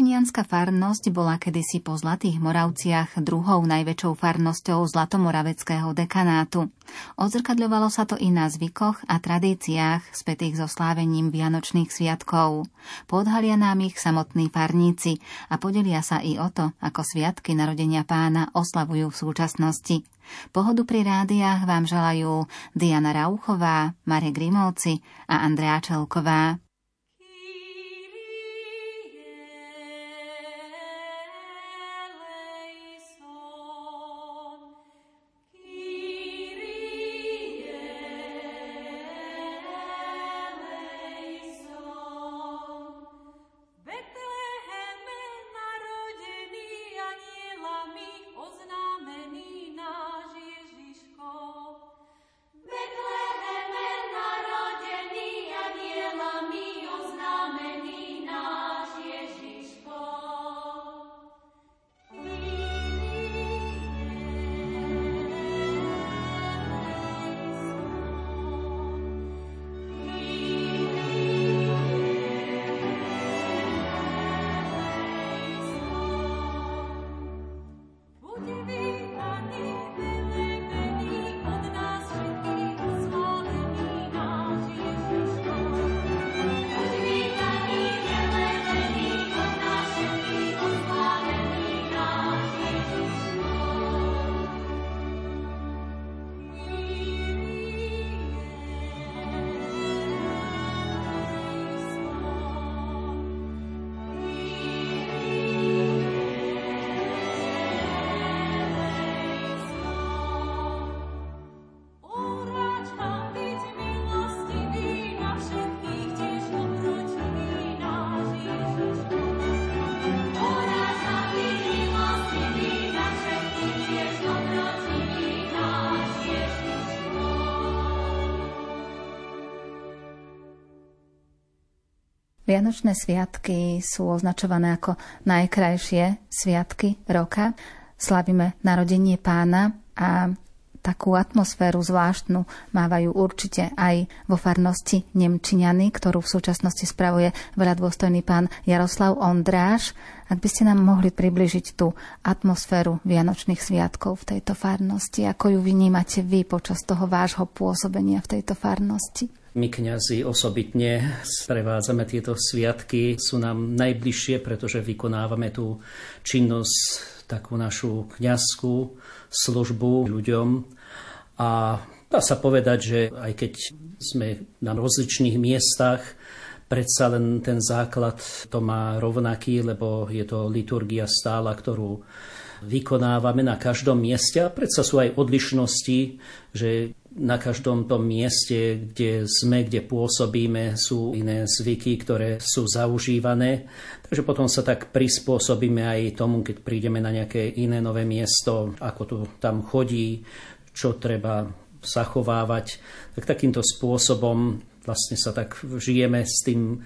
Nemčinianská farnosť bola kedysi po Zlatých Moravciach druhou najväčšou farnosťou Zlatomoraveckého dekanátu. Odzrkadľovalo sa to i na zvykoch a tradíciách spätých so slávením Vianočných sviatkov. Podhalia nám ich samotní farníci a podelia sa i o to, ako sviatky narodenia pána oslavujú v súčasnosti. Pohodu pri rádiách vám želajú Diana Rauchová, Marek Grimovci a Andrea Čelková. Vianočné sviatky sú označované ako najkrajšie sviatky roka. Slavíme narodenie pána a takú atmosféru zvláštnu mávajú určite aj vo farnosti Nemčiňany, ktorú v súčasnosti spravuje veľa dôstojný pán Jaroslav Ondráš. Ak by ste nám mohli približiť tú atmosféru Vianočných sviatkov v tejto farnosti, ako ju vnímate vy počas toho vášho pôsobenia v tejto farnosti? My kňazi osobitne prevádzame tieto sviatky, sú nám najbližšie, pretože vykonávame tú činnosť, takú našu kňazskú službu ľuďom. A dá sa povedať, že aj keď sme na rozličných miestach, predsa len ten základ to má rovnaký, lebo je to liturgia stála, ktorú vykonávame na každom mieste a predsa sú aj odlišnosti, že na každom tom mieste, kde sme, kde pôsobíme, sú iné zvyky, ktoré sú zaužívané. Takže potom sa tak prispôsobíme aj tomu, keď prídeme na nejaké iné nové miesto, ako tu tam chodí, čo treba zachovávať. Tak takýmto spôsobom vlastne sa tak žijeme s tým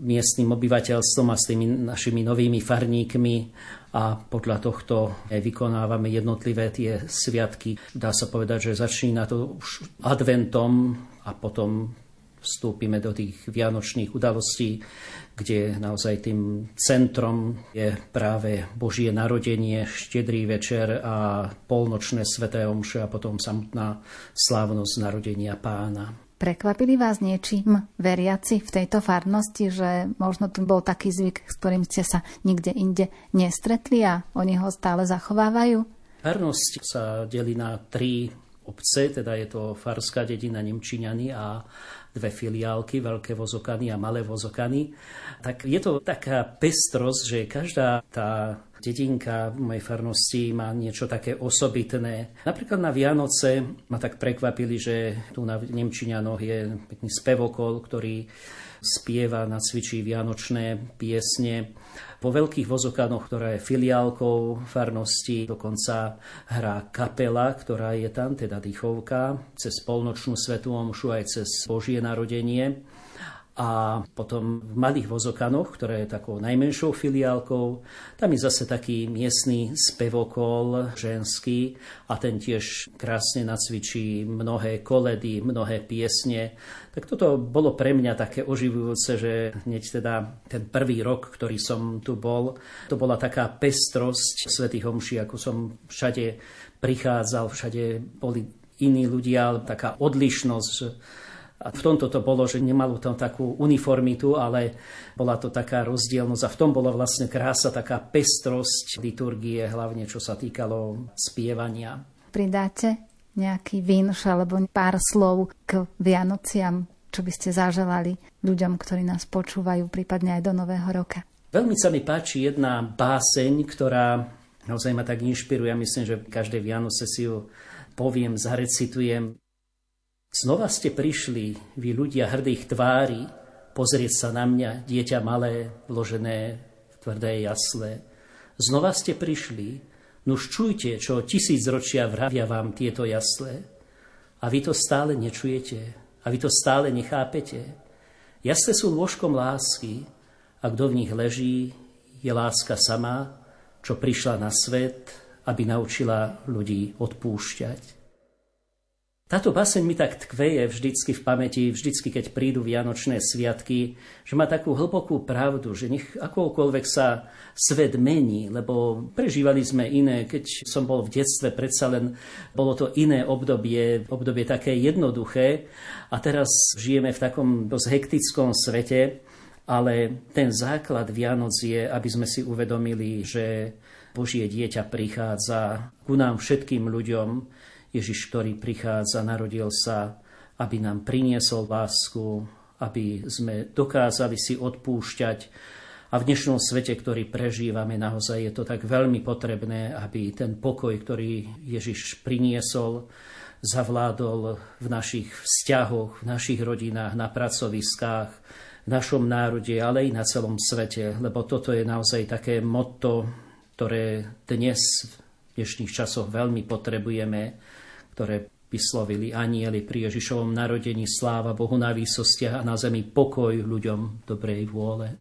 miestnym obyvateľstvom a s tými našimi novými farníkmi a podľa tohto vykonávame jednotlivé tie sviatky. Dá sa povedať, že začína to už adventom a potom vstúpime do tých vianočných udalostí, kde naozaj tým centrom je práve Božie narodenie, štedrý večer a polnočné sveté omše a potom samotná slávnosť narodenia pána. Prekvapili vás niečím veriaci v tejto farnosti, že možno tu bol taký zvyk, s ktorým ste sa nikde inde nestretli a oni ho stále zachovávajú? Farnosť sa delí na tri obce, teda je to farská dedina Nemčiňany a dve filiálky, Veľké Vozokany a Malé Vozokany. Tak je to taká pestrosť, že každá tá dedinka v mojej farnosti má niečo také osobitné. Napríklad na Vianoce ma tak prekvapili, že tu na Nemčinianoch je pekný spevokol, ktorý spieva, nacvičí vianočné piesne. Po veľkých vozokanoch, ktorá je filiálkou farnosti, dokonca hrá kapela, ktorá je tam, teda dýchovka, cez polnočnú svetú omšu aj cez Božie narodenie. A potom v malých vozokanoch, ktoré je takou najmenšou filiálkou, tam je zase taký miestny spevokol ženský a ten tiež krásne nacvičí mnohé koledy, mnohé piesne. Tak toto bolo pre mňa také oživujúce, že hneď teda ten prvý rok, ktorý som tu bol, to bola taká pestrosť svätých homší, ako som všade prichádzal, všade boli iní ľudia, taká odlišnosť, a v tomto to bolo, že nemalo tam takú uniformitu, ale bola to taká rozdielnosť a v tom bola vlastne krása, taká pestrosť liturgie, hlavne čo sa týkalo spievania. Pridáte nejaký vinš alebo pár slov k Vianociam, čo by ste zaželali ľuďom, ktorí nás počúvajú, prípadne aj do Nového roka? Veľmi sa mi páči jedna báseň, ktorá naozaj ma tak inšpiruje. Myslím, že každé Vianoce si ju poviem, zarecitujem. Znova ste prišli, vy ľudia hrdých tvári, pozrieť sa na mňa, dieťa malé, vložené v tvrdé jasle. Znova ste prišli, nuž čujte, čo tisíc ročia vravia vám tieto jasle. A vy to stále nečujete, a vy to stále nechápete. Jasle sú lôžkom lásky, a kto v nich leží, je láska sama, čo prišla na svet, aby naučila ľudí odpúšťať. Táto baseň mi tak tkveje vždycky v pamäti, vždycky keď prídu Vianočné sviatky, že má takú hlbokú pravdu, že nech akoukoľvek sa svet mení, lebo prežívali sme iné, keď som bol v detstve, predsa len bolo to iné obdobie, obdobie také jednoduché. A teraz žijeme v takom dosť hektickom svete, ale ten základ Vianoc je, aby sme si uvedomili, že Božie dieťa prichádza ku nám všetkým ľuďom, Ježiš, ktorý prichádza, narodil sa, aby nám priniesol lásku, aby sme dokázali si odpúšťať. A v dnešnom svete, ktorý prežívame, naozaj je to tak veľmi potrebné, aby ten pokoj, ktorý Ježiš priniesol, zavládol v našich vzťahoch, v našich rodinách, na pracoviskách, v našom národe, ale i na celom svete. Lebo toto je naozaj také motto, ktoré dnes v dnešných časoch veľmi potrebujeme ktoré vyslovili anieli pri Ježišovom narodení sláva Bohu na výsostiach a na zemi pokoj ľuďom dobrej vôle.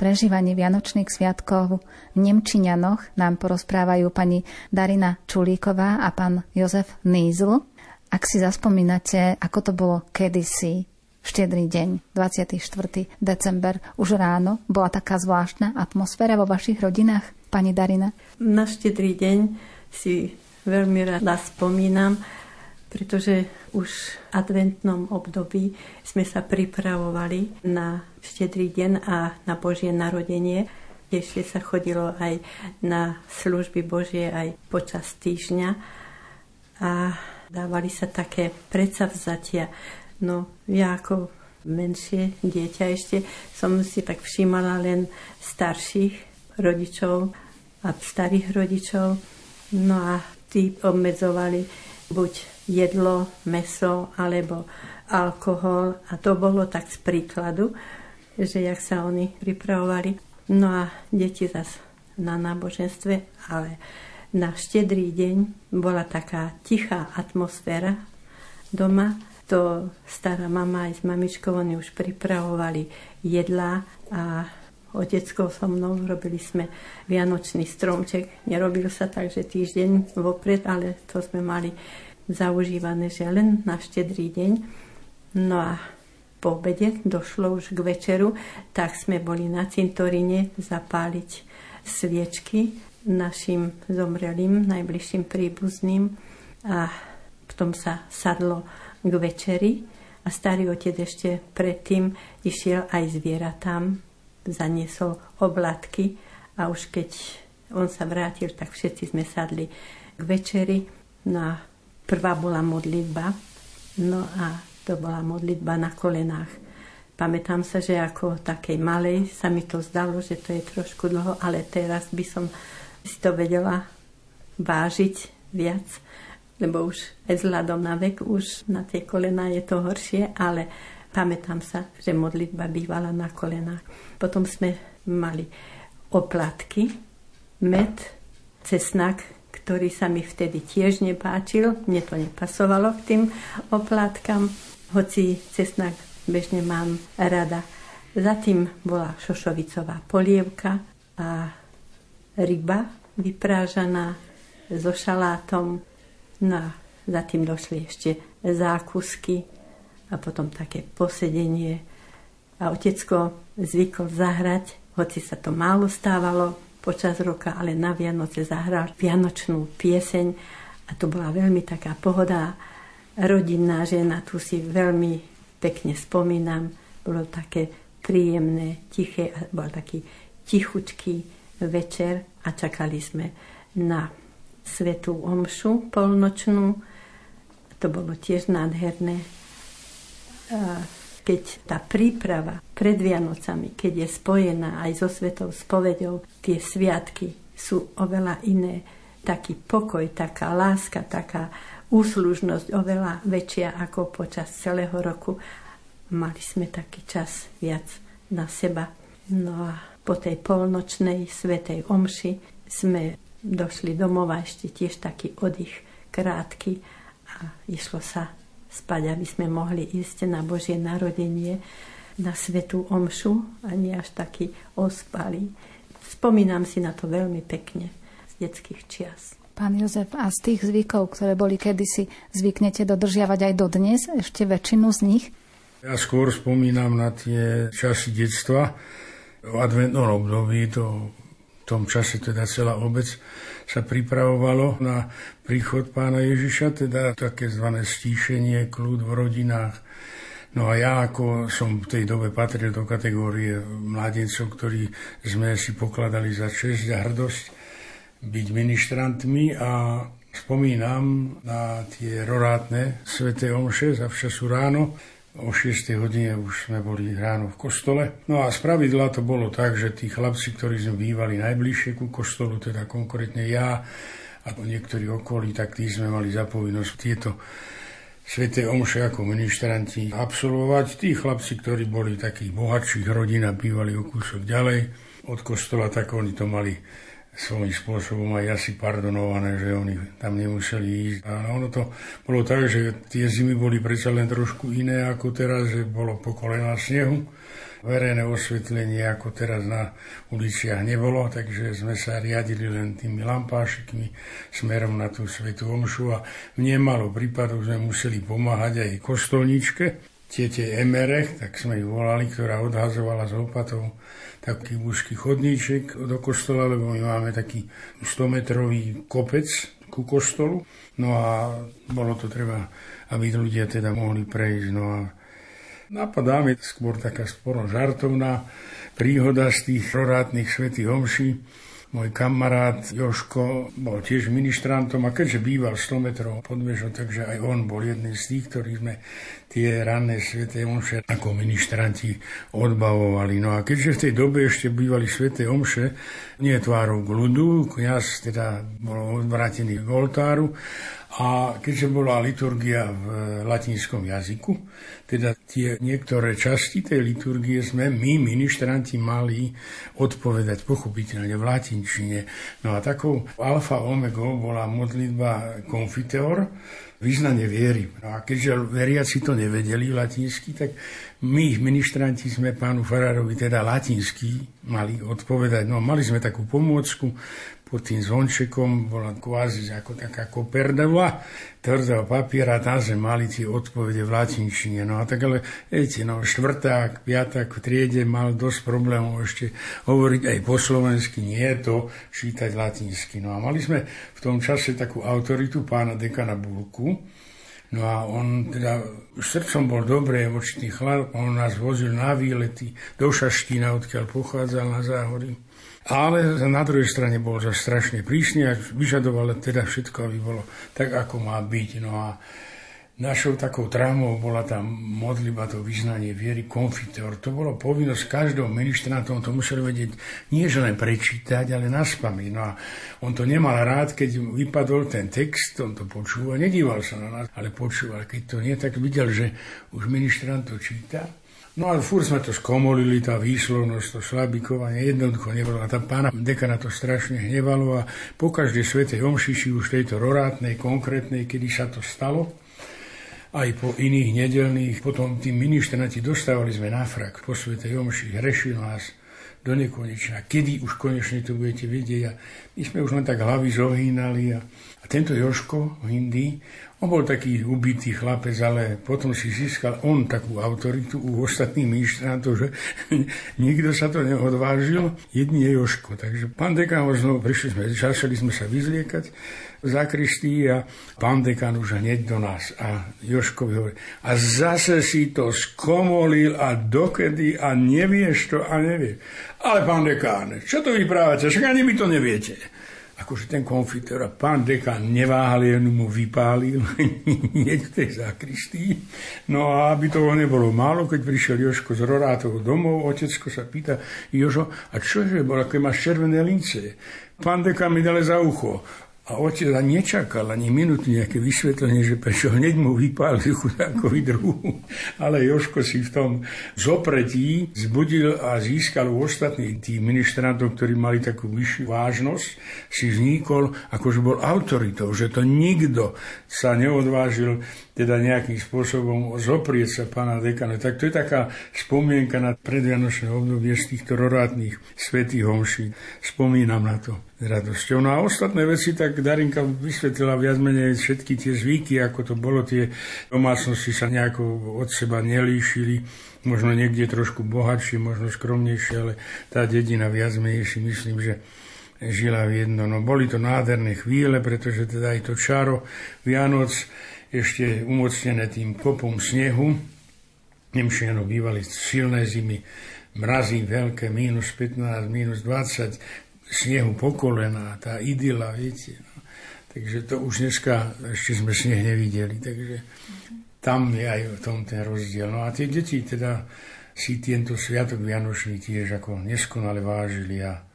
O prežívaní Vianočných sviatkov v Nemčinianoch nám porozprávajú pani Darina Čulíková a pán Jozef Nízl. Ak si zaspomínate, ako to bolo kedysi, štedrý deň, 24. december, už ráno, bola taká zvláštna atmosféra vo vašich rodinách, pani Darina? Na štedrý deň si veľmi rada spomínam, pretože už v adventnom období sme sa pripravovali na štedrý deň a na Božie narodenie. Ešte sa chodilo aj na služby Božie aj počas týždňa a dávali sa také predsavzatia. No ja ako menšie dieťa ešte som si tak všímala len starších rodičov a starých rodičov No a tí obmedzovali buď jedlo, meso alebo alkohol a to bolo tak z príkladu, že jak sa oni pripravovali. No a deti zas na náboženstve, ale na štedrý deň bola taká tichá atmosféra doma. To stará mama aj s mamičkou, oni už pripravovali jedlá a oteckou so mnou robili sme vianočný stromček. Nerobil sa tak, že týždeň vopred, ale to sme mali zaužívané, že len na štedrý deň. No a po obede došlo už k večeru, tak sme boli na cintorine zapáliť sviečky našim zomrelým, najbližším príbuzným a potom sa sadlo k večeri a starý otec ešte predtým išiel aj zvieratám, zaniesol oblatky a už keď on sa vrátil, tak všetci sme sadli k večeri. No a prvá bola modlitba, no a to bola modlitba na kolenách. Pamätám sa, že ako takej malej sa mi to zdalo, že to je trošku dlho, ale teraz by som si to vedela vážiť viac, lebo už aj vzhľadom na vek, už na tie kolená je to horšie, ale pamätám sa, že modlitba bývala na kolenách. Potom sme mali oplatky, med, cesnak, ktorý sa mi vtedy tiež nepáčil, mne to nepasovalo k tým oplátkam hoci cesnak bežne mám rada. Za tým bola šošovicová polievka a ryba vyprážaná so šalátom. No a za tým došli ešte zákusky a potom také posedenie. A otecko zvykol zahrať, hoci sa to málo stávalo počas roka, ale na Vianoce zahral vianočnú pieseň a to bola veľmi taká pohoda rodinná žena, tu si veľmi pekne spomínam. Bolo také príjemné, tiché, bol taký tichučký večer a čakali sme na svetú omšu polnočnú. To bolo tiež nádherné. Keď tá príprava pred Vianocami, keď je spojená aj so svetou spovedou, tie sviatky sú oveľa iné. Taký pokoj, taká láska, taká úslužnosť oveľa väčšia ako počas celého roku. Mali sme taký čas viac na seba. No a po tej polnočnej svetej omši sme došli domov a ešte tiež taký oddych krátky a išlo sa spať, aby sme mohli ísť na Božie narodenie na svetú omšu a nie až taký ospalý. Spomínam si na to veľmi pekne z detských čias. Pán Jozef, a z tých zvykov, ktoré boli kedysi, zvyknete dodržiavať aj dodnes, ešte väčšinu z nich? Ja skôr spomínam na tie časy detstva. V adventnom období, to, v tom čase teda celá obec sa pripravovalo na príchod pána Ježiša, teda také zvané stíšenie, kľud v rodinách. No a ja, ako som v tej dobe patril do kategórie mladencov, ktorí sme si pokladali za česť a hrdosť, byť ministrantmi a spomínam na tie rorátne sveté omše za včasu ráno. O 6. hodine už sme boli ráno v kostole. No a z to bolo tak, že tí chlapci, ktorí sme bývali najbližšie ku kostolu, teda konkrétne ja a niektorí okolí, tak tí sme mali za povinnosť tieto Sveté omše ako ministranti absolvovať. Tí chlapci, ktorí boli takých bohatších rodín bývali o kúsok ďalej od kostola, tak oni to mali svojím spôsobom aj asi pardonované, že oni tam nemuseli ísť. A ono to bolo tak, že tie zimy boli predsa len trošku iné ako teraz, že bolo po snehu. Verejné osvetlenie ako teraz na uliciach nebolo, takže sme sa riadili len tými lampášikmi smerom na tú svetú omšu a v nemalo prípadov sme museli pomáhať aj kostolničke, tiete Emerech, tak sme ju volali, ktorá odhazovala z opatov taký úzky chodníček do kostola, lebo my máme taký 100-metrový kopec ku kostolu. No a bolo to treba, aby ľudia teda mohli prejsť. No a napadá mi skôr taká sporo žartovná príhoda z tých prorátnych svetých homší, môj kamarát Joško bol tiež ministrantom a keďže býval 100 metrov pod vežou, takže aj on bol jedným z tých, ktorí sme tie ranné sveté omše ako ministranti odbavovali. No a keďže v tej dobe ešte bývali sveté omše, nie tvárou k ľudu, kniaz teda bol odvrátený k oltáru a keďže bola liturgia v latinskom jazyku, teda tie niektoré časti tej liturgie sme my, ministranti, mali odpovedať pochopiteľne v latinčine. No a takou alfa omegou bola modlitba confiteor, vyznanie viery. No a keďže veriaci to nevedeli latinsky, tak my, ministranti, sme pánu Farárovi teda latinsky mali odpovedať. No mali sme takú pomôcku, pod tým zvončekom bola kvázi ako taká koperdeva, tvrdého papiera, tam sme mali tie odpovede v latinčine. No a tak ale, viete, no, štvrták, piatak v triede mal dosť problémov ešte hovoriť aj po slovensky, nie je to čítať latinsky. No a mali sme v tom čase takú autoritu pána dekana Bulku, No a on teda srdcom bol dobrý, očitý chlap, on nás vozil na výlety do Šaštína, odkiaľ pochádzal na záhory. Ale na druhej strane bol za strašne prísny a vyžadoval teda všetko, aby bolo tak, ako má byť. No a našou takou traumou bola tá modliba, to vyznanie viery, konfitor. To bolo povinnosť každého ministrantom, to museli vedieť nie že len prečítať, ale na spami. No a on to nemal rád, keď vypadol ten text, on to počúval, nedíval sa na nás, ale počúval. Keď to nie, tak videl, že už ministrant to číta No ale furt sme to skomolili, tá výslovnosť, to šlabikovanie, jednoducho nebolo. A tá pána dekana to strašne hnevalo a po každej svetej omšiši už tejto rorátnej, konkrétnej, kedy sa to stalo, aj po iných nedelných, potom tí ministranti dostávali sme na frak po svetej omši, hrešil nás do nekonečna. Kedy už konečne to budete vidieť? A my sme už len tak hlavy zohýnali a, a tento Joško v Indii, on bol taký ubitý chlapec, ale potom si získal on takú autoritu u ostatných ministrantov, že nikto sa to neodvážil, jedný je Joško. Takže pán dekan ho znovu prišli sme, začali sme sa vyzliekať v zakristii a pán dekan už hneď do nás. A Joško hovorí, a zase si to skomolil a dokedy a nevieš to a nevieš. Ale pán dekán, čo to vyprávate? Však ani mi to neviete akože ten konfitér a pán dekan neváhal, jen mu vypálil hneď v tej zakristii. No a aby toho nebolo málo, keď prišiel Joško z Rorátov domov, otecko sa pýta, Jožo, a čože bol, aké máš červené lince? Pán dekan mi dal za ucho. A otec ani nečakal ani minútu nejaké vysvetlenie, že prečo hneď mu vypálil chudákovi druhu. Ale Joško si v tom zopretí zbudil a získal u ostatných tých ministrantov, ktorí mali takú vyššiu vážnosť, si vznikol, akože bol autoritou, že to nikto sa neodvážil teda nejakým spôsobom zoprieť sa pána dekana. Tak to je taká spomienka na predvianočné obdobie z týchto rorátnych svetých homší. Spomínam na to radosťou. No a ostatné veci, tak Darinka vysvetlila viac menej všetky tie zvyky, ako to bolo, tie domácnosti sa nejako od seba nelíšili možno niekde trošku bohatšie, možno skromnejšie, ale tá dedina viac menej si myslím, že žila v jedno. No boli to nádherné chvíle, pretože teda aj to čaro Vianoc ešte umocnené tým kopom snehu. Nemčianov bývali silné zimy, mrazy veľké, minus 15, minus 20, snehu po kolena, tá idyla, viete. No. Takže to už dneska ešte sme sneh nevideli, takže tam je aj v tom ten rozdiel. No a tie deti teda si tento sviatok Vianočný tiež ako neskonale vážili a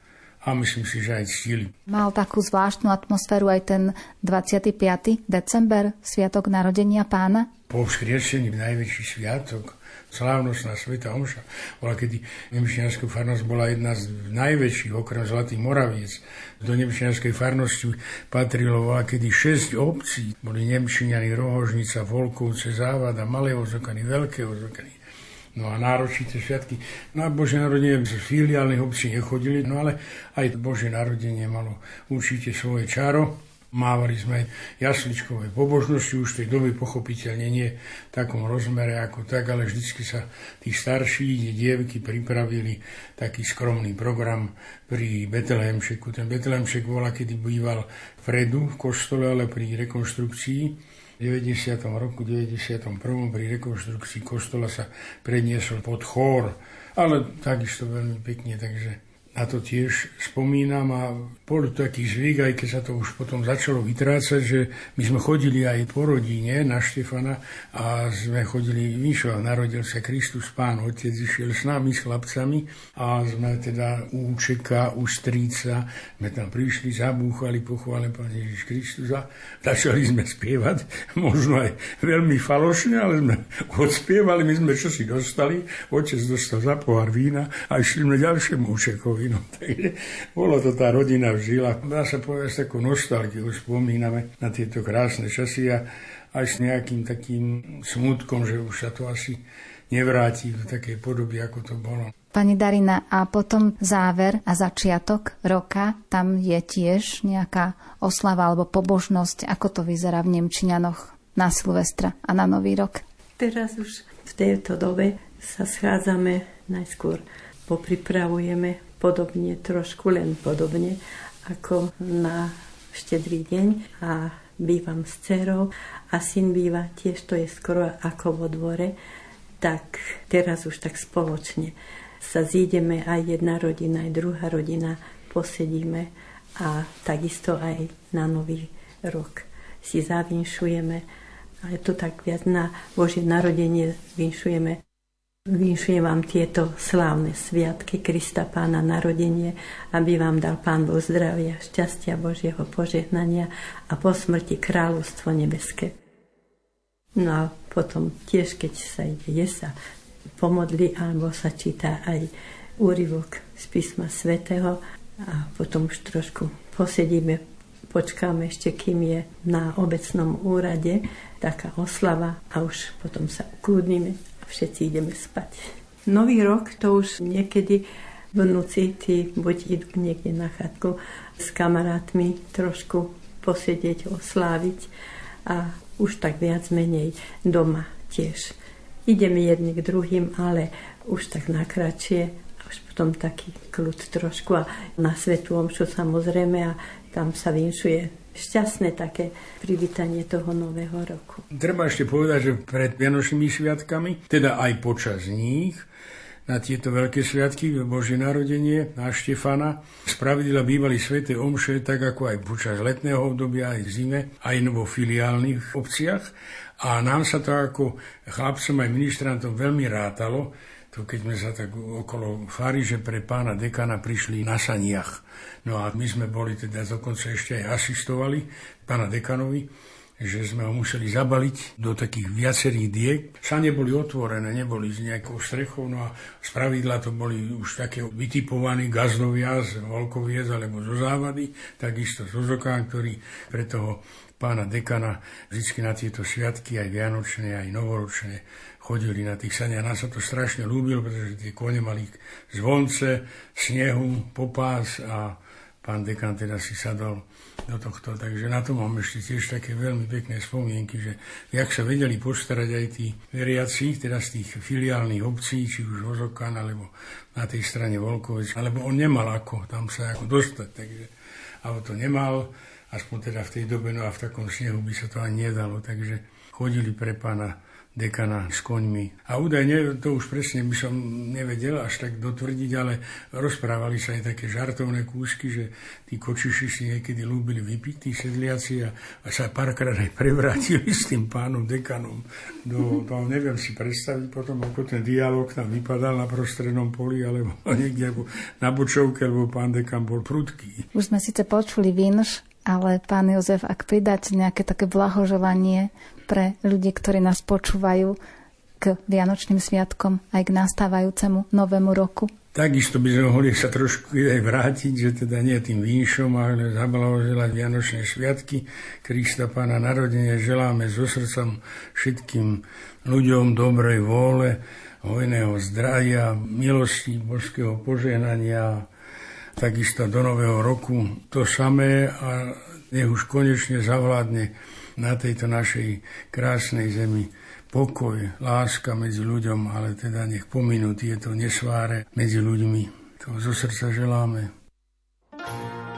a myslím si, že aj ctili. Mal takú zvláštnu atmosféru aj ten 25. december, Sviatok narodenia pána? Po vzkriesení najväčší sviatok, slávnostná Sveta Omša, bola kedy Nemčianská farnosť bola jedna z najväčších, okrem Zlatých Moraviec. Do Nemčianskej farnosti patrilo bola kedy 6 obcí. Boli Nemčiňani, Rohožnica, Volkovce, Závada, Malé Ozokany, Veľké Ozokany. No a náročité sviatky. Na Bože narodenie z filiálnych obcí nechodili, no ale aj Bože narodenie malo určite svoje čaro. Mávali sme jasličkové pobožnosti, už v tej dobe pochopiteľne nie v takom rozmere ako tak, ale vždycky sa tí starší dievky pripravili taký skromný program pri Betlehemšeku. Ten Betlehemšek bola, kedy býval vpredu v kostole, ale pri rekonštrukcii 90. roku, 91. pri rekonštrukcii kostola sa predniesol pod chór, ale takisto veľmi pekne, takže na to tiež spomínam a bol taký zvyk, aj keď sa to už potom začalo vytrácať, že my sme chodili aj po rodine na Štefana a sme chodili vyššo, narodil sa Kristus Pán, Otec išiel s nami, s chlapcami a sme teda u Učeka, u Stríca, sme tam prišli, zabúchali, pochválen Pán Ježiš Kristus a začali sme spievať, možno aj veľmi falošne, ale sme odspievali, my sme čo dostali, otec dostal za pohár vína a išli sme ďalšiemu Učekovi rodinu. Takže bolo to tá rodina v žilách. Dá sa povedať takú nostalgiu, spomíname na tieto krásne časy a aj s nejakým takým smutkom, že už sa to asi nevráti v takej podobe, ako to bolo. Pani Darina, a potom záver a začiatok roka, tam je tiež nejaká oslava alebo pobožnosť, ako to vyzerá v Nemčinianoch na Silvestra a na Nový rok? Teraz už v tejto dobe sa schádzame najskôr popripravujeme podobne, trošku len podobne, ako na štedrý deň a bývam s dcerou a syn býva tiež, to je skoro ako vo dvore, tak teraz už tak spoločne sa zídeme aj jedna rodina, aj druhá rodina, posedíme a takisto aj na nový rok si zavinšujeme. Ale to tak viac na Božie narodenie vinšujeme Vynšujem vám tieto slávne sviatky Krista Pána narodenie, aby vám dal Pán Boh zdravia, šťastia Božieho požehnania a po smrti kráľovstvo nebeské. No a potom tiež, keď sa ide sa pomodli, alebo sa číta aj úryvok z písma svätého a potom už trošku posedíme, počkáme ešte, kým je na obecnom úrade taká oslava a už potom sa ukludníme všetci ideme spať. Nový rok to už niekedy vnúci tí buď idú niekde na chatku s kamarátmi trošku posedieť, osláviť a už tak viac menej doma tiež. Ideme jedni k druhým, ale už tak nakračie a už potom taký kľud trošku a na svetu omšu samozrejme a tam sa vinšuje šťastné také privítanie toho nového roku. Treba ešte povedať, že pred Vianočnými sviatkami, teda aj počas nich, na tieto veľké sviatky, Božie narodenie, na Štefana. Spravidla bývali sveté omše, tak ako aj počas letného obdobia, aj v zime, aj vo filiálnych obciach. A nám sa to ako chlapcom aj ministrantom veľmi rátalo, to keď sme sa tak okolo že pre pána dekana prišli na saniach. No a my sme boli teda dokonca ešte aj asistovali pána dekanovi, že sme ho museli zabaliť do takých viacerých diek. Sane boli otvorené, neboli s nejakou strechou, no a z pravidla to boli už také vytipovaní gazdovia z Volkoviec alebo zo Závady, takisto z Ozokán, ktorí pre toho pána dekana vždy na tieto sviatky, aj vianočné, aj novoročné, chodili na tých saniach. Nás sa to strašne ľúbilo, pretože tie kone mali zvonce, snehu, popás a pán dekan teda si sadol do tohto. Takže na to mám ešte tiež také veľmi pekné spomienky, že jak sa vedeli postarať aj tí veriaci, teda z tých filiálnych obcí, či už Vozokan, alebo na tej strane Volkovec, alebo on nemal ako tam sa ako dostať, takže ale to nemal, aspoň teda v tej dobe, no a v takom snehu by sa to ani nedalo, takže chodili pre pána dekana s koňmi. A údajne, to už presne by som nevedel až tak dotvrdiť, ale rozprávali sa aj také žartovné kúsky, že tí kočiši si niekedy lúbili vypiť, tí sedliaci a, a sa párkrát aj prevrátili s tým pánom dekanom. Do, to neviem si predstaviť potom, ako ten dialog tam vypadal na prostrednom poli, alebo niekde na bočovke, lebo pán dekan bol prudký. Už sme síce počuli vinš, ale pán Jozef, ak pridáte nejaké také blahoželanie pre ľudí, ktorí nás počúvajú k Vianočným sviatkom aj k nastávajúcemu novému roku? Takisto by sme mohli sa trošku aj vrátiť, že teda nie tým výšom, ale zablahoželať Vianočné sviatky Krista Pána narodenia. Želáme so srdcom všetkým ľuďom dobrej vôle, hojného zdravia, milosti, božského požehnania, takisto do nového roku to samé a nech už konečne zavládne na tejto našej krásnej zemi pokoj, láska medzi ľuďom, ale teda nech pominú tieto nesváre medzi ľuďmi. To zo srdca želáme. Do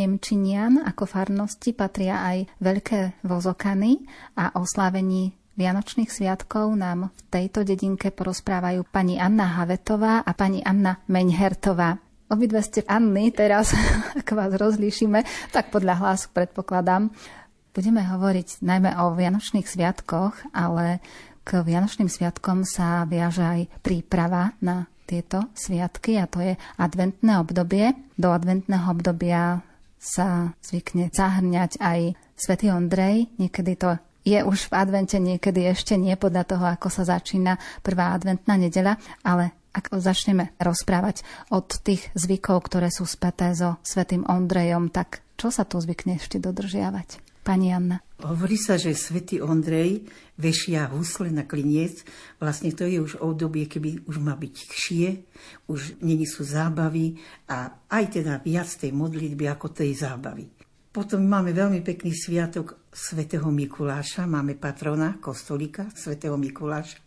Nemčinian ako farnosti patria aj veľké vozokany a o slávení Vianočných sviatkov nám v tejto dedinke porozprávajú pani Anna Havetová a pani Anna Meňhertová. Obidve ste Anny, teraz, ak vás rozlíšime, tak podľa hlasu predpokladám. Budeme hovoriť najmä o Vianočných sviatkoch, ale k Vianočným sviatkom sa viaže aj príprava na tieto sviatky a to je adventné obdobie. Do adventného obdobia sa zvykne zahrňať aj svätý Ondrej, niekedy to je už v advente niekedy ešte nie podľa toho, ako sa začína prvá adventná nedela, ale ak začneme rozprávať od tých zvykov, ktoré sú späté so svetým Ondrejom, tak čo sa tu zvykne ešte dodržiavať? Pani Anna. Hovorí sa, že svätý Ondrej vešia husle na kliniec. Vlastne to je už obdobie, keby už má byť kšie, už není sú zábavy a aj teda viac tej modlitby ako tej zábavy. Potom máme veľmi pekný sviatok svätého Mikuláša, máme patrona, kostolika svätého Mikuláša.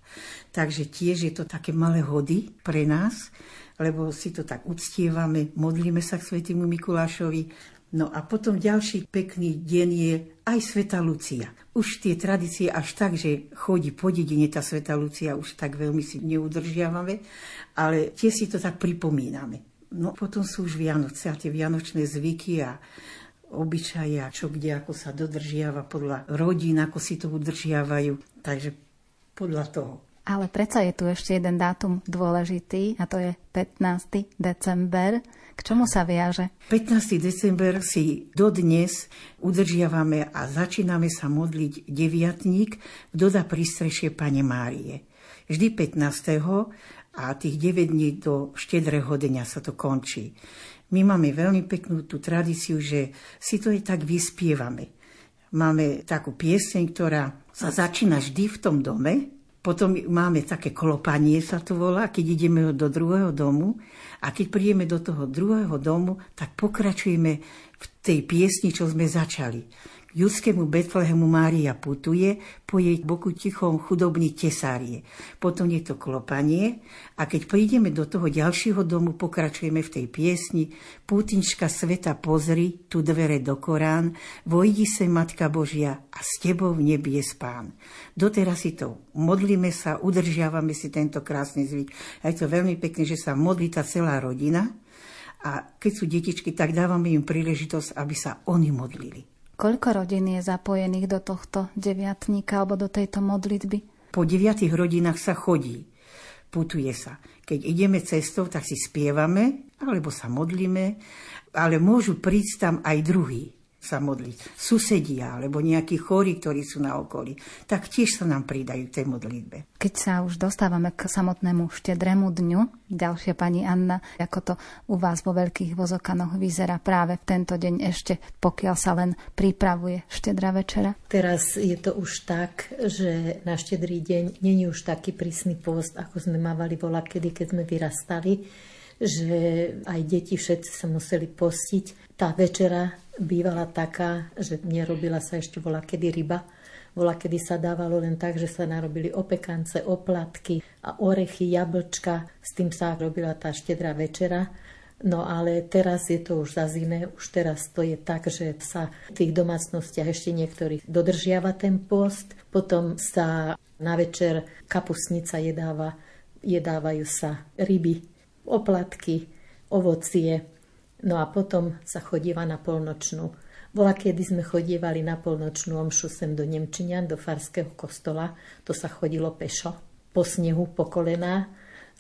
Takže tiež je to také malé hody pre nás, lebo si to tak uctievame, modlíme sa k svätému Mikulášovi. No a potom ďalší pekný deň je aj Sveta Lucia. Už tie tradície až tak, že chodí po dedine tá Sveta Lucia, už tak veľmi si neudržiavame, ale tie si to tak pripomíname. No potom sú už Vianoce a tie vianočné zvyky a obyčaje a čo kde, ako sa dodržiava podľa rodín, ako si to udržiavajú. Takže podľa toho. Ale predsa je tu ešte jeden dátum dôležitý a to je 15. december. K čomu sa viaže? 15. december si dodnes udržiavame a začíname sa modliť deviatník v Doda pristrešie Pane Márie. Vždy 15. a tých 9 dní do štedrého dňa sa to končí. My máme veľmi peknú tú tradíciu, že si to aj tak vyspievame. Máme takú pieseň, ktorá sa začína vždy v tom dome, potom máme také klopanie, sa to volá, keď ideme do druhého domu. A keď prídeme do toho druhého domu, tak pokračujeme v tej piesni, čo sme začali judskému Betlehemu Mária putuje, po jej boku tichom chudobní tesárie. Potom je to klopanie a keď prídeme do toho ďalšieho domu, pokračujeme v tej piesni Pútinčka sveta pozri, tu dvere do Korán, vojdi se Matka Božia a s tebou v nebi je spán. Doteraz si to modlíme sa, udržiavame si tento krásny zvyk. A je to veľmi pekné, že sa modlí tá celá rodina, a keď sú detičky, tak dávame im príležitosť, aby sa oni modlili. Koľko rodín je zapojených do tohto deviatníka alebo do tejto modlitby? Po deviatých rodinách sa chodí, putuje sa. Keď ideme cestou, tak si spievame alebo sa modlíme, ale môžu prísť tam aj druhí sa modliť. Susedia alebo nejakí chorí, ktorí sú na okolí, tak tiež sa nám pridajú tej modlitbe. Keď sa už dostávame k samotnému štedrému dňu, ďalšia pani Anna, ako to u vás vo Veľkých vozokanoch vyzerá práve v tento deň ešte, pokiaľ sa len pripravuje štedrá večera? Teraz je to už tak, že na štedrý deň není už taký prísny post, ako sme mávali vola, kedy, keď sme vyrastali že aj deti všetci sa museli postiť. Tá večera bývala taká, že nerobila sa ešte bola kedy ryba, bola kedy sa dávalo len tak, že sa narobili opekance, oplatky a orechy, jablčka, s tým sa robila tá štedrá večera. No ale teraz je to už za zime, už teraz to je tak, že sa v tých domácnostiach ešte niektorých dodržiava ten post. Potom sa na večer kapusnica jedáva, jedávajú sa ryby, oplatky, ovocie, no a potom sa chodíva na polnočnú. Bola, kedy sme chodievali na polnočnú omšu sem do Nemčinian, do farského kostola. To sa chodilo pešo, po snehu, po kolená.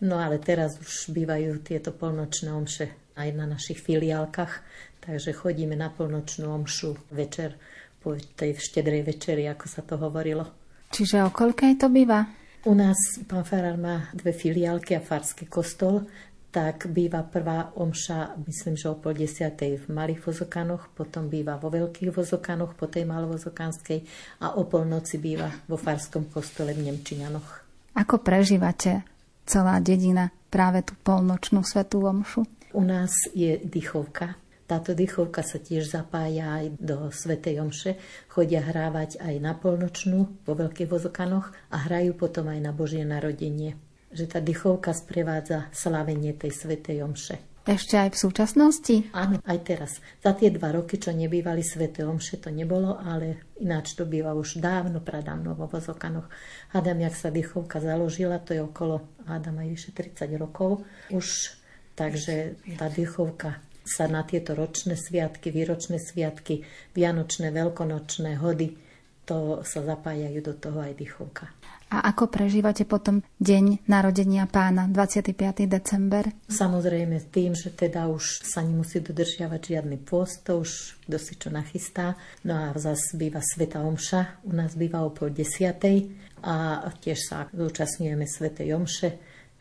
No ale teraz už bývajú tieto polnočné omše aj na našich filiálkach. Takže chodíme na polnočnú omšu večer po tej štedrej večeri, ako sa to hovorilo. Čiže o koľkej to býva? U nás pán Farár má dve filiálky a farský kostol, tak býva prvá omša, myslím, že o pol desiatej v malých vozokanoch, potom býva vo veľkých vozokanoch, po tej malovozokánskej a o polnoci býva vo farskom kostole v Nemčinianoch. Ako prežívate celá dedina práve tú polnočnú svetú omšu? U nás je dychovka. Táto dychovka sa tiež zapája aj do Svetej Omše. Chodia hrávať aj na polnočnú vo Veľkých vozokanoch a hrajú potom aj na Božie narodenie že tá dychovka sprevádza slávenie tej svetej omše. Ešte aj v súčasnosti? Áno, aj teraz. Za tie dva roky, čo nebývali Svete Omše, to nebolo, ale ináč to býva už dávno, pradávno vo Vozokanoch. Hádam, jak sa dýchovka založila, to je okolo, hádam, aj vyše 30 rokov už. Takže tá dýchovka sa na tieto ročné sviatky, výročné sviatky, vianočné, veľkonočné hody, to sa zapájajú do toho aj dýchovka. A ako prežívate potom deň narodenia pána, 25. december? Samozrejme tým, že teda už sa nemusí dodržiavať žiadny post, už kto si čo nachystá. No a zase býva Sveta Omša, u nás býva o pol desiatej a tiež sa zúčastňujeme Svetej Omše,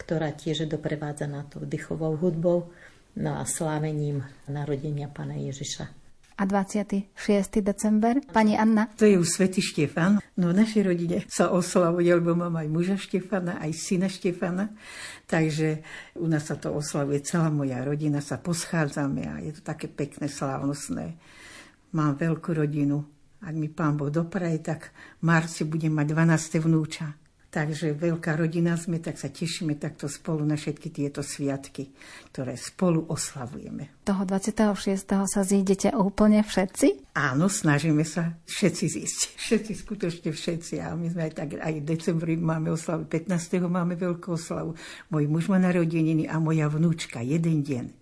ktorá tiež je doprevádzaná tou dychovou hudbou no a slávením narodenia pána Ježiša a 26. december. Pani Anna? To je už Svetý Štefan. No v našej rodine sa oslavuje, lebo mám aj muža Štefana, aj syna Štefana. Takže u nás sa to oslavuje, celá moja rodina sa poschádzame a je to také pekné, slávnostné. Mám veľkú rodinu. Ak mi pán Boh dopraje, tak v marci budem mať 12. vnúča. Takže veľká rodina sme, tak sa tešíme takto spolu na všetky tieto sviatky, ktoré spolu oslavujeme. Toho 26. sa zídete úplne všetci? Áno, snažíme sa všetci zísť. Všetci, skutočne všetci. A my sme aj tak, aj v decembri máme oslavu, 15. máme veľkú oslavu. Môj muž má narodeniny a moja vnúčka, jeden deň.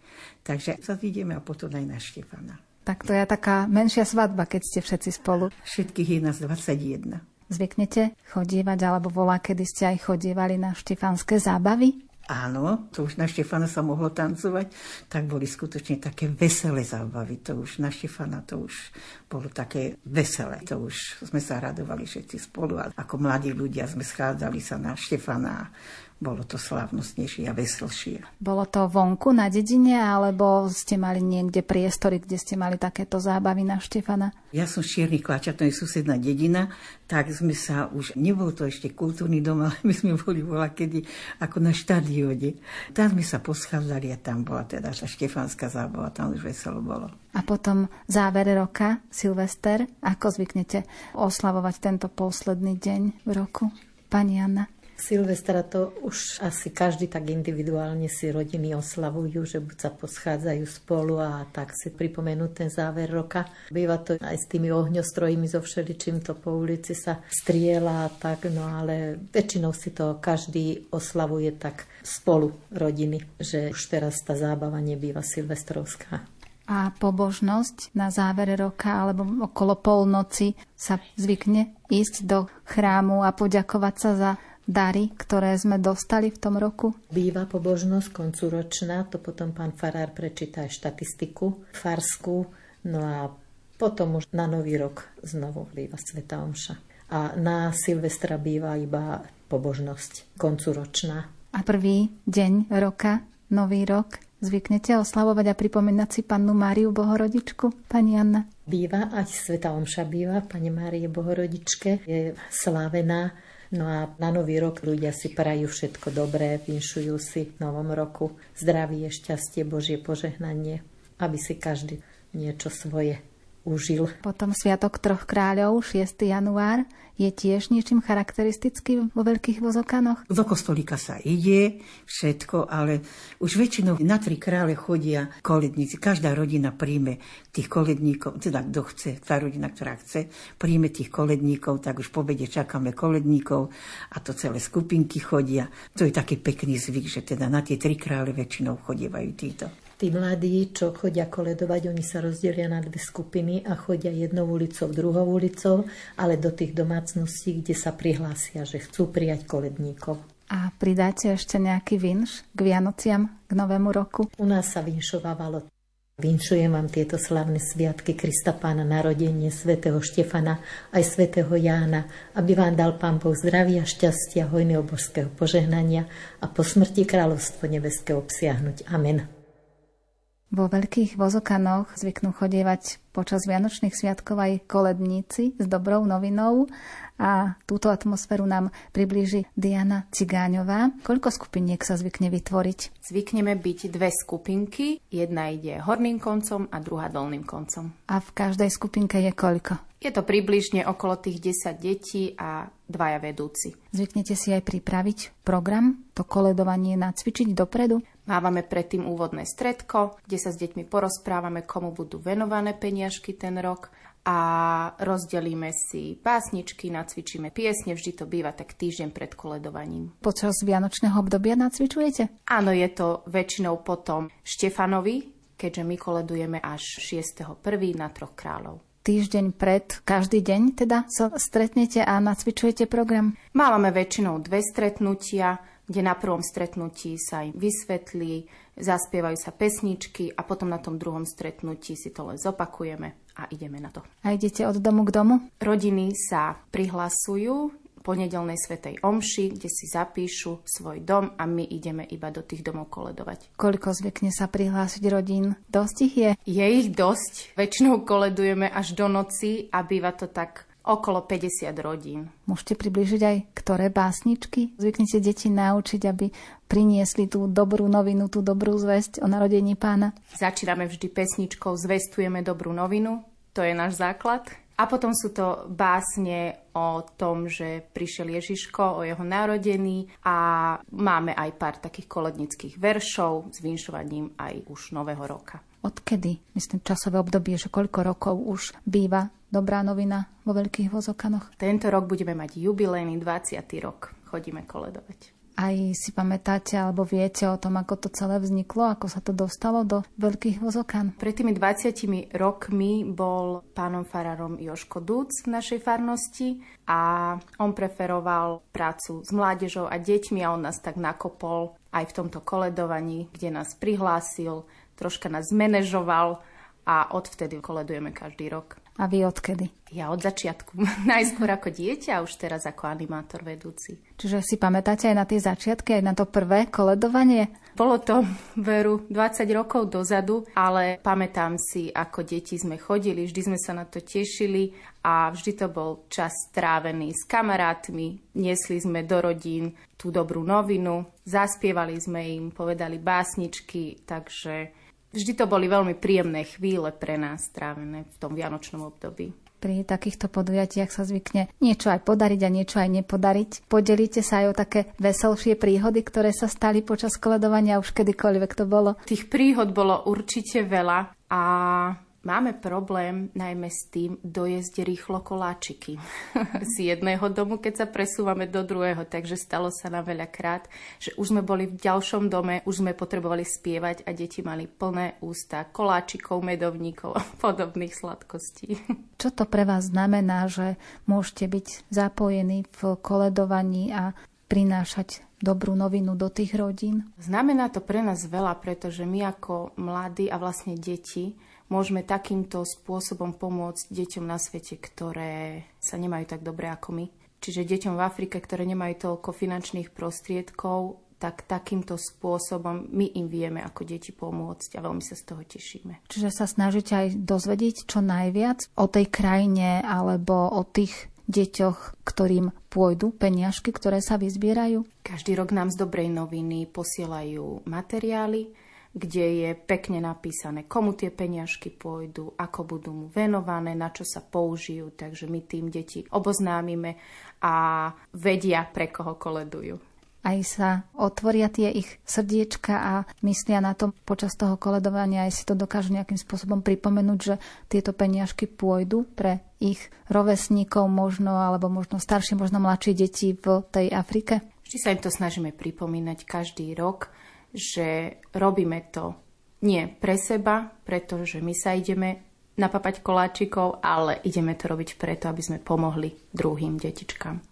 Takže sa vidíme a potom aj na Štefana. Tak to je taká menšia svadba, keď ste všetci spolu. Všetkých je nás 21. Zvyknete chodievať, alebo volá, kedy ste aj chodievali na štefanské zábavy? Áno, to už na Štefana sa mohlo tancovať, tak boli skutočne také veselé zábavy. To už na Štefana to už bolo také veselé. To už sme sa radovali všetci spolu. A ako mladí ľudia sme schádzali sa na Štefana bolo to slávnostnejšie a veselšie. Bolo to vonku na dedine, alebo ste mali niekde priestory, kde ste mali takéto zábavy na Štefana? Ja som z Čierny Kláča, to je susedná dedina, tak sme sa už, nebol to ešte kultúrny dom, ale my sme boli bola kedy ako na štadióde. Tam sme sa poschádzali a tam bola teda tá štefanská zábava, tam už veselo bolo. A potom záver roka, Silvester, ako zvyknete oslavovať tento posledný deň v roku? Pani Anna. Silvestra to už asi každý tak individuálne si rodiny oslavujú, že buď sa poschádzajú spolu a tak si pripomenú ten záver roka. Býva to aj s tými ohňostrojmi, so všeličím to po ulici sa striela a tak, no ale väčšinou si to každý oslavuje tak spolu rodiny, že už teraz tá zábava nebýva silvestrovská a pobožnosť na závere roka alebo okolo polnoci sa zvykne ísť do chrámu a poďakovať sa za dary, ktoré sme dostali v tom roku? Býva pobožnosť koncúročná, to potom pán Farár prečíta aj štatistiku farskú, no a potom už na nový rok znovu býva Sveta Omša. A na Silvestra býva iba pobožnosť koncúročná. A prvý deň roka, nový rok, zvyknete oslavovať a pripomínať si pannu Máriu Bohorodičku, pani Anna? Býva, aj Sveta Omša býva, pani Márie Bohorodičke, je slávená No a na nový rok ľudia si prajú všetko dobré, vinšujú si v novom roku zdravie, šťastie, Božie požehnanie, aby si každý niečo svoje užil. Potom Sviatok troch kráľov, 6. január, je tiež niečím charakteristickým vo Veľkých vozokanoch? Do kostolíka sa ide, všetko, ale už väčšinou na tri krále chodia koledníci. Každá rodina príjme tých koledníkov, teda kto chce, tá rodina, ktorá chce, príjme tých koledníkov, tak už po bede čakáme koledníkov a to celé skupinky chodia. To je taký pekný zvyk, že teda na tie tri krále väčšinou chodievajú títo. Tí mladí, čo chodia koledovať, oni sa rozdelia na dve skupiny a chodia jednou ulicou, druhou ulicou, ale do tých domácností, kde sa prihlásia, že chcú prijať koledníkov. A pridáte ešte nejaký vinš k Vianociam, k Novému roku? U nás sa vinšovávalo Vinšujem vám tieto slavné sviatky Krista Pána narodenie svätého Štefana aj svätého Jána, aby vám dal Pán Boh zdravia, šťastia, hojného božského požehnania a po smrti kráľovstvo nebeské obsiahnuť. Amen. Vo veľkých vozokanoch zvyknú chodievať počas Vianočných sviatkov aj koledníci s dobrou novinou a túto atmosféru nám priblíži Diana Cigáňová. Koľko skupiniek sa zvykne vytvoriť? Zvykneme byť dve skupinky. Jedna ide horným koncom a druhá dolným koncom. A v každej skupinke je koľko? Je to približne okolo tých 10 detí a dvaja vedúci. Zvyknete si aj pripraviť program, to koledovanie nacvičiť dopredu? Mávame predtým úvodné stredko, kde sa s deťmi porozprávame, komu budú venované peniažky ten rok a rozdelíme si pásničky, nacvičíme piesne, vždy to býva tak týždeň pred koledovaním. Počas vianočného obdobia nacvičujete? Áno, je to väčšinou potom Štefanovi, keďže my koledujeme až 6.1. na Troch kráľov týždeň pred, každý deň teda sa stretnete a nacvičujete program? Máme väčšinou dve stretnutia, kde na prvom stretnutí sa im vysvetlí, zaspievajú sa pesničky a potom na tom druhom stretnutí si to len zopakujeme a ideme na to. A idete od domu k domu? Rodiny sa prihlasujú po nedelnej svetej omši, kde si zapíšu svoj dom a my ideme iba do tých domov koledovať. Koľko zvykne sa prihlásiť rodín? Dosť ich je? Je ich dosť. Väčšinou koledujeme až do noci a býva to tak okolo 50 rodín. Môžete približiť aj ktoré básničky? Zvyknete deti naučiť, aby priniesli tú dobrú novinu, tú dobrú zväzť o narodení pána? Začíname vždy pesničkou Zvestujeme dobrú novinu. To je náš základ. A potom sú to básne o tom, že prišiel Ježiško, o jeho narodení a máme aj pár takých kolednických veršov s vinšovaním aj už nového roka. Odkedy, myslím, časové obdobie, že koľko rokov už býva dobrá novina vo Veľkých vozokanoch? Tento rok budeme mať jubilejný 20. rok. Chodíme koledovať. Aj si pamätáte alebo viete o tom, ako to celé vzniklo, ako sa to dostalo do veľkých vozokan? Pred tými 20 rokmi bol pánom farárom Joško Dúc v našej farnosti a on preferoval prácu s mládežou a deťmi a on nás tak nakopol aj v tomto koledovaní, kde nás prihlásil, troška nás zmanéžoval a odvtedy koledujeme každý rok. A vy odkedy? Ja od začiatku. Najskôr ako dieťa a už teraz ako animátor vedúci. Čiže si pamätáte aj na tie začiatky, aj na to prvé koledovanie? Bolo to veru 20 rokov dozadu, ale pamätám si, ako deti sme chodili, vždy sme sa na to tešili a vždy to bol čas strávený s kamarátmi. Niesli sme do rodín tú dobrú novinu, zaspievali sme im, povedali básničky, takže Vždy to boli veľmi príjemné chvíle pre nás strávené v tom vianočnom období. Pri takýchto podujatiach sa zvykne niečo aj podariť a niečo aj nepodariť. Podelíte sa aj o také veselšie príhody, ktoré sa stali počas koledovania už kedykoľvek to bolo? Tých príhod bolo určite veľa a Máme problém najmä s tým dojesť rýchlo koláčiky z jedného domu, keď sa presúvame do druhého. Takže stalo sa nám veľakrát, že už sme boli v ďalšom dome, už sme potrebovali spievať a deti mali plné ústa koláčikov, medovníkov a podobných sladkostí. Čo to pre vás znamená, že môžete byť zapojení v koledovaní a prinášať dobrú novinu do tých rodín? Znamená to pre nás veľa, pretože my ako mladí a vlastne deti môžeme takýmto spôsobom pomôcť deťom na svete, ktoré sa nemajú tak dobre ako my. Čiže deťom v Afrike, ktoré nemajú toľko finančných prostriedkov, tak takýmto spôsobom my im vieme ako deti pomôcť a veľmi sa z toho tešíme. Čiže sa snažíte aj dozvedieť čo najviac o tej krajine alebo o tých deťoch, ktorým pôjdu peniažky, ktoré sa vyzbierajú? Každý rok nám z dobrej noviny posielajú materiály, kde je pekne napísané, komu tie peniažky pôjdu, ako budú mu venované, na čo sa použijú. Takže my tým deti oboznámime a vedia, pre koho koledujú. Aj sa otvoria tie ich srdiečka a myslia na to počas toho koledovania, aj si to dokážu nejakým spôsobom pripomenúť, že tieto peniažky pôjdu pre ich rovesníkov možno, alebo možno staršie, možno mladšie deti v tej Afrike? Vždy sa im to snažíme pripomínať každý rok že robíme to nie pre seba, pretože my sa ideme napapať koláčikov, ale ideme to robiť preto, aby sme pomohli druhým detičkám.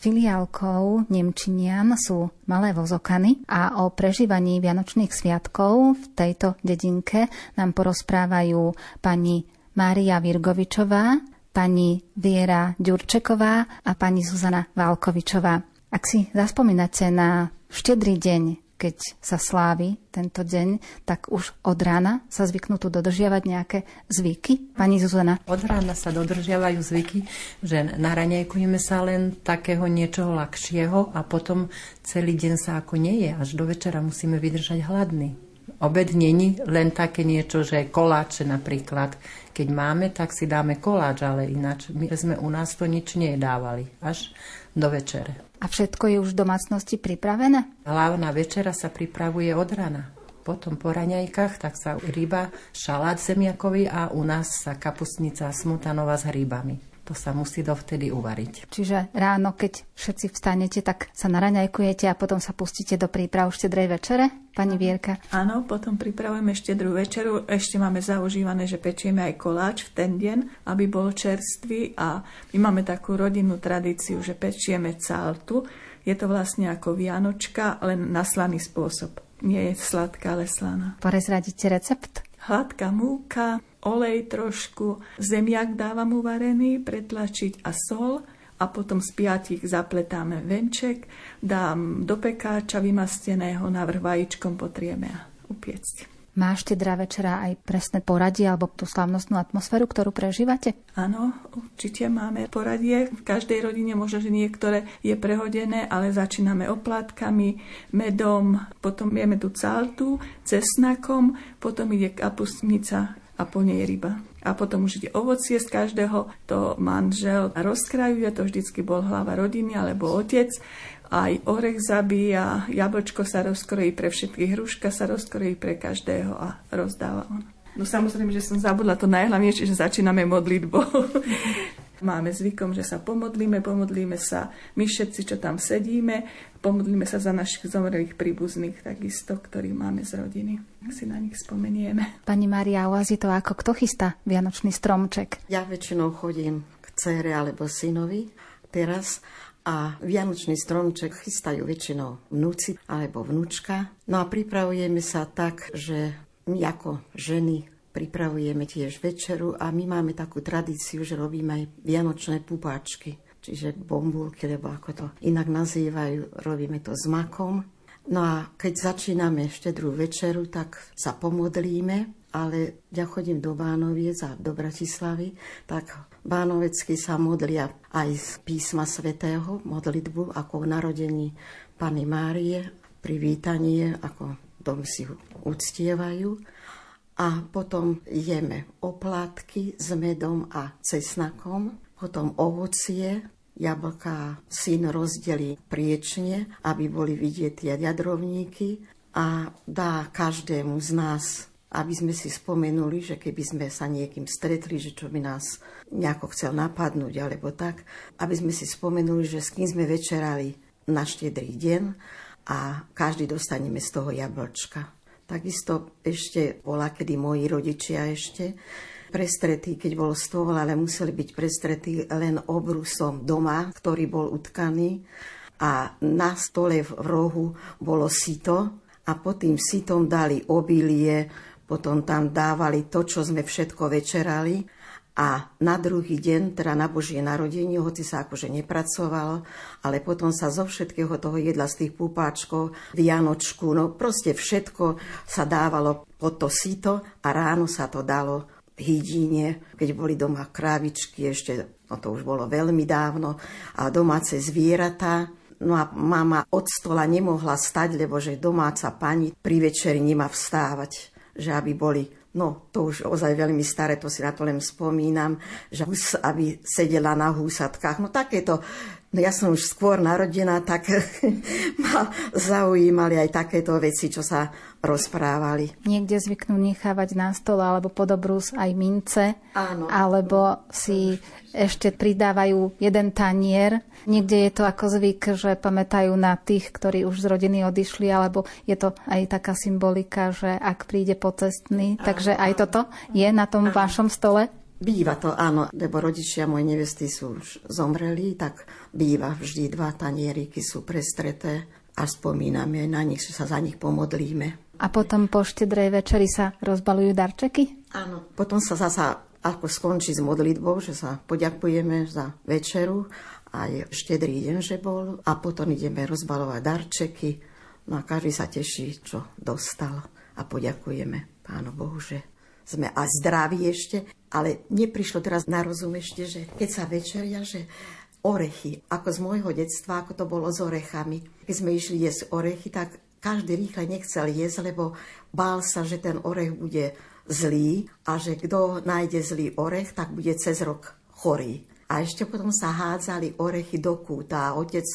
Filiálkou Nemčinian sú malé vozokany a o prežívaní Vianočných sviatkov v tejto dedinke nám porozprávajú pani Mária Virgovičová, pani Viera Ďurčeková a pani Zuzana Válkovičová. Ak si zaspomínate na štedrý deň keď sa slávi tento deň, tak už od rána sa zvyknú tu dodržiavať nejaké zvyky? Pani Zuzana? Od rána sa dodržiavajú zvyky, že naraňajkujeme sa len takého niečoho ľahšieho a potom celý deň sa ako nie je. Až do večera musíme vydržať hladný. Obed není len také niečo, že koláče napríklad. Keď máme, tak si dáme koláč, ale ináč my sme u nás to nič nejedávali. Až do večere. A všetko je už v domácnosti pripravené? Hlavná večera sa pripravuje od rana. Potom po raňajkách tak sa ryba, šalát zemiakový a u nás sa kapustnica smutanová s hrybami. To sa musí dovtedy uvariť. Čiže ráno, keď všetci vstanete, tak sa naraňajkujete a potom sa pustíte do príprav štedrej večere? Pani Vierka? Áno, potom pripravujeme štedrú večeru. Ešte máme zaužívané, že pečieme aj koláč v ten deň, aby bol čerstvý a my máme takú rodinnú tradíciu, že pečieme caltu. Je to vlastne ako vianočka, len na slaný spôsob. Nie je sladká, ale slaná. Porezradíte recept? Hladká múka, olej trošku, zemiak dávam uvarený, pretlačiť a sol a potom z piatich zapletáme venček, dám do pekáča vymasteného, navrh vajíčkom potrieme a upiecť. Máš štedrá večera aj presné poradie alebo tú slavnostnú atmosféru, ktorú prežívate? Áno, určite máme poradie. V každej rodine možno, že niektoré je prehodené, ale začíname oplátkami, medom, potom vieme tú caltu, cesnakom, potom ide kapustnica a po nej ryba. A potom už ide ovocie z každého, to manžel rozkrajuje, to vždycky bol hlava rodiny alebo otec aj orech zabíja, jablčko sa rozkrojí pre všetkých, hruška sa rozkrojí pre každého a rozdáva on. No samozrejme, že som zabudla to najhlavnejšie, že začíname modlitbou. Máme zvykom, že sa pomodlíme, pomodlíme sa my všetci, čo tam sedíme, pomodlíme sa za našich zomrelých príbuzných, takisto, ktorých máme z rodiny. Ak si na nich spomenieme. Pani Maria, u vás je to ako kto chystá Vianočný stromček? Ja väčšinou chodím k cére alebo synovi teraz a Vianočný stromček chystajú väčšinou vnúci alebo vnúčka. No a pripravujeme sa tak, že my ako ženy pripravujeme tiež večeru a my máme takú tradíciu, že robíme aj vianočné pupáčky, čiže bombulky, lebo ako to inak nazývajú, robíme to s makom. No a keď začíname štedrú večeru, tak sa pomodlíme, ale ja chodím do Bánoviec a do Bratislavy, tak Bánovecky sa modlia aj z písma svätého, modlitbu ako v narodení Pany Márie, privítanie, ako dom si uctievajú. A potom jeme oplátky s medom a cesnakom, potom ovocie, jablka syn rozdelí priečne, aby boli vidieť tie jadrovníky a dá každému z nás aby sme si spomenuli, že keby sme sa niekým stretli, že čo by nás nejako chcel napadnúť alebo tak, aby sme si spomenuli, že s kým sme večerali na štedrý deň a každý dostaneme z toho jablčka. Takisto ešte bola, kedy moji rodičia ešte prestretí, keď bol stôl, ale museli byť prestretí len obrusom doma, ktorý bol utkaný a na stole v rohu bolo sito a pod tým sitom dali obilie, potom tam dávali to, čo sme všetko večerali a na druhý deň, teda na Božie narodenie, hoci sa akože nepracovalo, ale potom sa zo všetkého toho jedla z tých pupáčkov, vianočku, no proste všetko sa dávalo pod to sito a ráno sa to dalo hydíne, keď boli doma krávičky, ešte, no to už bolo veľmi dávno, a domáce zvieratá, No a mama od stola nemohla stať, lebo že domáca pani pri večeri nemá vstávať že aby boli No, to už ozaj veľmi staré, to si na to len spomínam, že hus, aby sedela na húsatkách. No takéto, no ja som už skôr narodená, tak ma zaujímali aj takéto veci, čo sa rozprávali. Niekde zvyknú nechávať na stole alebo podobrús aj mince, Áno. alebo si ešte pridávajú jeden tanier. Niekde je to ako zvyk, že pamätajú na tých, ktorí už z rodiny odišli, alebo je to aj taká symbolika, že ak príde pocestný, takže aj toto je na tom vašom stole? Býva to, áno, lebo rodičia mojej nevesty sú už zomreli, tak býva vždy dva tanieriky sú prestreté a spomíname na nich, že sa za nich pomodlíme. A potom po štedrej večeri sa rozbalujú darčeky? Áno, potom sa zasa ako skončí s modlitbou, že sa poďakujeme za večeru, aj štedrý deň, že bol a potom ideme rozbalovať darčeky, no a každý sa teší, čo dostal a poďakujeme Pánu Bohu, že sme a zdraví ešte, ale neprišlo teraz na rozum ešte, že keď sa večeria, že orechy, ako z môjho detstva, ako to bolo s orechami. Keď sme išli jesť orechy, tak každý rýchle nechcel jesť, lebo bál sa, že ten orech bude zlý a že kto nájde zlý orech, tak bude cez rok chorý. A ešte potom sa hádzali orechy do kúta a otec,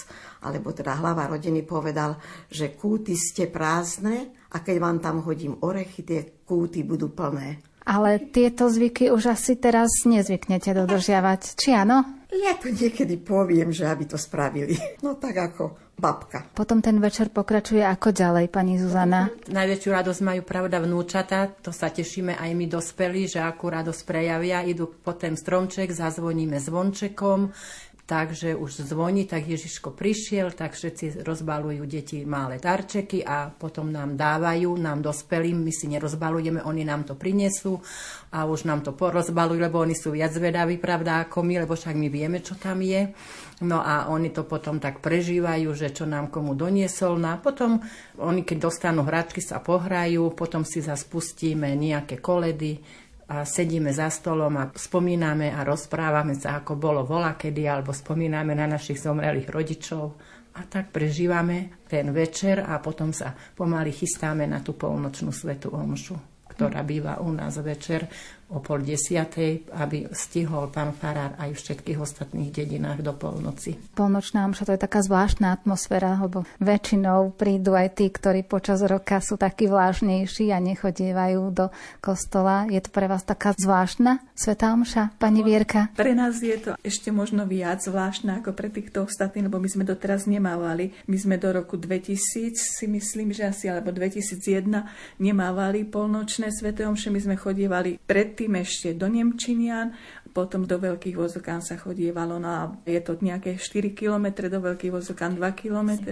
alebo teda hlava rodiny povedal, že kúty ste prázdne a keď vám tam hodím orechy, tie kúty budú plné. Ale tieto zvyky už asi teraz nezvyknete dodržiavať, či áno? Ja to niekedy poviem, že aby to spravili. No tak ako babka. Potom ten večer pokračuje ako ďalej, pani Zuzana? Najväčšiu radosť majú pravda vnúčata, to sa tešíme aj my dospelí, že akú radosť prejavia. Idú po ten stromček, zazvoníme zvončekom, Takže už zvoní, tak Ježiško prišiel, tak všetci rozbalujú deti malé darčeky a potom nám dávajú, nám dospelým, my si nerozbalujeme, oni nám to prinesú a už nám to porozbalujú, lebo oni sú viac zvedaví, pravda, ako my, lebo však my vieme, čo tam je. No a oni to potom tak prežívajú, že čo nám komu doniesol. No a potom oni, keď dostanú hračky, sa pohrajú, potom si zaspustíme nejaké koledy, a sedíme za stolom a spomíname a rozprávame sa, ako bolo vola kedy, alebo spomíname na našich zomrelých rodičov. A tak prežívame ten večer a potom sa pomaly chystáme na tú polnočnú svetu omšu, ktorá býva u nás večer o pol desiatej, aby stihol pán Farár aj v všetkých ostatných dedinách do polnoci. Polnočná omša to je taká zvláštna atmosféra, lebo väčšinou prídu aj tí, ktorí počas roka sú takí vlážnejší a nechodievajú do kostola. Je to pre vás taká zvláštna sveta omša, pani Vierka? Pre nás je to ešte možno viac zvláštna ako pre týchto ostatných, lebo my sme doteraz nemávali. My sme do roku 2000 si myslím, že asi, alebo 2001 nemávali polnočné svete omše. My sme chodievali pred predtým ešte do Nemčinian, potom do Veľkých vozokán sa chodievalo, no a je to nejaké 4 km, do Veľkých vozokán 2 km.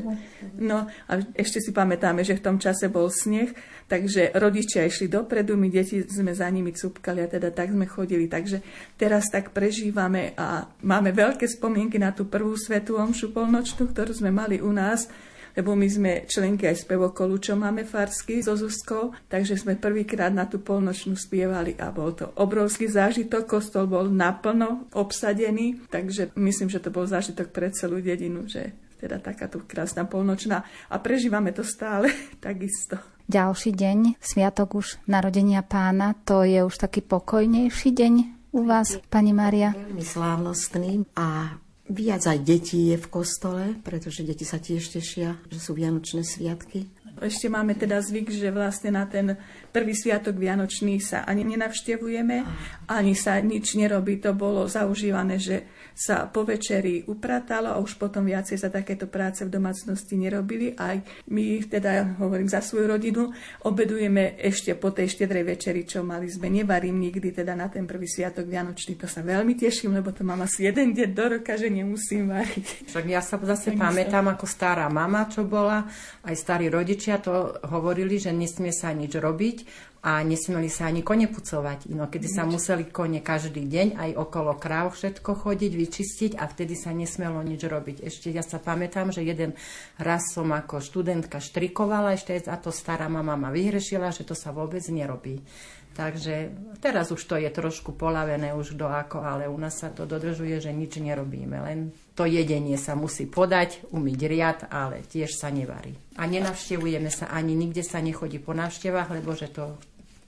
No a ešte si pamätáme, že v tom čase bol sneh, takže rodičia išli dopredu, my deti sme za nimi cupkali a teda tak sme chodili. Takže teraz tak prežívame a máme veľké spomienky na tú prvú svetú omšu polnočnú, ktorú sme mali u nás lebo my sme členky aj spevokolu, čo máme farsky so Zuzkou, takže sme prvýkrát na tú polnočnú spievali a bol to obrovský zážitok, kostol bol naplno obsadený, takže myslím, že to bol zážitok pre celú dedinu, že teda taká tu krásna polnočná a prežívame to stále takisto. Ďalší deň, sviatok už narodenia pána, to je už taký pokojnejší deň u vás, pani Maria? Veľmi slávnostný a Viac aj detí je v kostole, pretože deti sa tiež tešia, že sú Vianočné sviatky. Ešte máme teda zvyk, že vlastne na ten prvý sviatok Vianočný sa ani nenavštevujeme, ani sa nič nerobí. To bolo zaužívané, že sa po večeri upratalo a už potom viacej sa takéto práce v domácnosti nerobili. Aj my, teda hovorím za svoju rodinu, obedujeme ešte po tej štedrej večeri, čo mali sme. Nevarím nikdy teda na ten prvý sviatok Vianočný. To sa veľmi teším, lebo to mám asi jeden deň do roka, že nemusím variť. Však ja sa zase pamätám ako stará mama, čo bola, aj starí rodičia to hovorili, že nesmie sa nič robiť a nesmeli sa ani kone pucovať. No, kedy sa museli kone každý deň aj okolo kráv všetko chodiť, vyčistiť a vtedy sa nesmelo nič robiť. Ešte ja sa pamätám, že jeden raz som ako študentka štrikovala, ešte za to stará mama ma vyhrešila, že to sa vôbec nerobí. Takže teraz už to je trošku polavené už do ako, ale u nás sa to dodržuje, že nič nerobíme, len to jedenie sa musí podať, umyť riad, ale tiež sa nevarí. A nenavštevujeme sa, ani nikde sa nechodí po návštevách, lebo že to